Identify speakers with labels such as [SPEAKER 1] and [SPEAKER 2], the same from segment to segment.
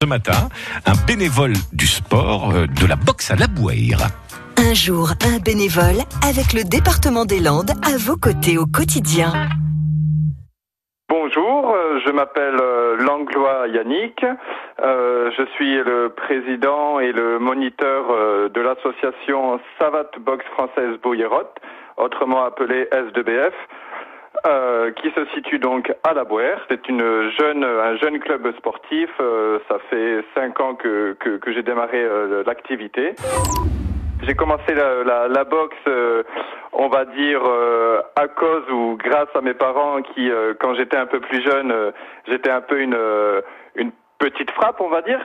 [SPEAKER 1] Ce matin, un bénévole du sport euh, de la boxe à la Bouère.
[SPEAKER 2] Un jour, un bénévole avec le département des Landes à vos côtés au quotidien.
[SPEAKER 3] Bonjour, euh, je m'appelle euh, Langlois Yannick. Je suis le président et le moniteur de l'association Savate Boxe Française Bouillerotte, autrement appelée S2BF. Euh, qui se situe donc à la Bouère. C'est une jeune, un jeune club sportif. euh, ça fait cinq ans que, que, que j'ai démarré euh, l'activité. J'ai commencé la, la, la boxe, euh, on va dire, à cause ou grâce à mes parents qui, quand j'étais un peu plus jeune, j'étais un peu une, une petite frappe, on va dire.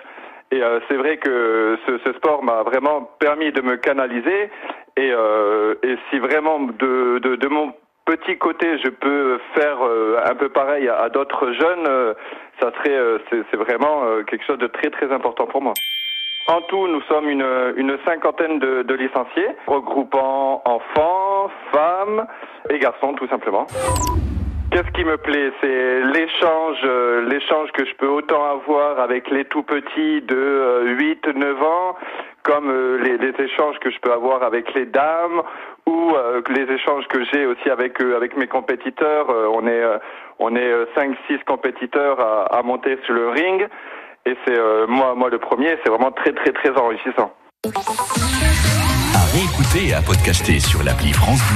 [SPEAKER 3] Et c'est vrai que ce, ce sport m'a vraiment permis de me canaliser. Et, et si vraiment de, de, de mon petit côté je peux faire euh, un peu pareil à, d'autres jeunes, euh, ça serait, euh, c'est vraiment quelque chose de très très important pour moi. En tout, nous sommes une, une cinquantaine de, de licenciés, regroupant enfants, femmes et garçons, tout simplement. Qu'est-ce qui me plaît? C'est l'échange, l'échange que je peux autant avoir avec les tout petits de euh, 8, 9 ans, comme euh, les, échanges que je peux avoir avec les dames, ou euh, les échanges que j'ai aussi avec euh, avec mes compétiteurs. On est on est 5, 6 compétiteurs à, à monter sur le ring, et c'est moi moi le premier. C'est vraiment très très très enrichissant.
[SPEAKER 1] À réécouter et à podcaster sur l'appli France Bleu.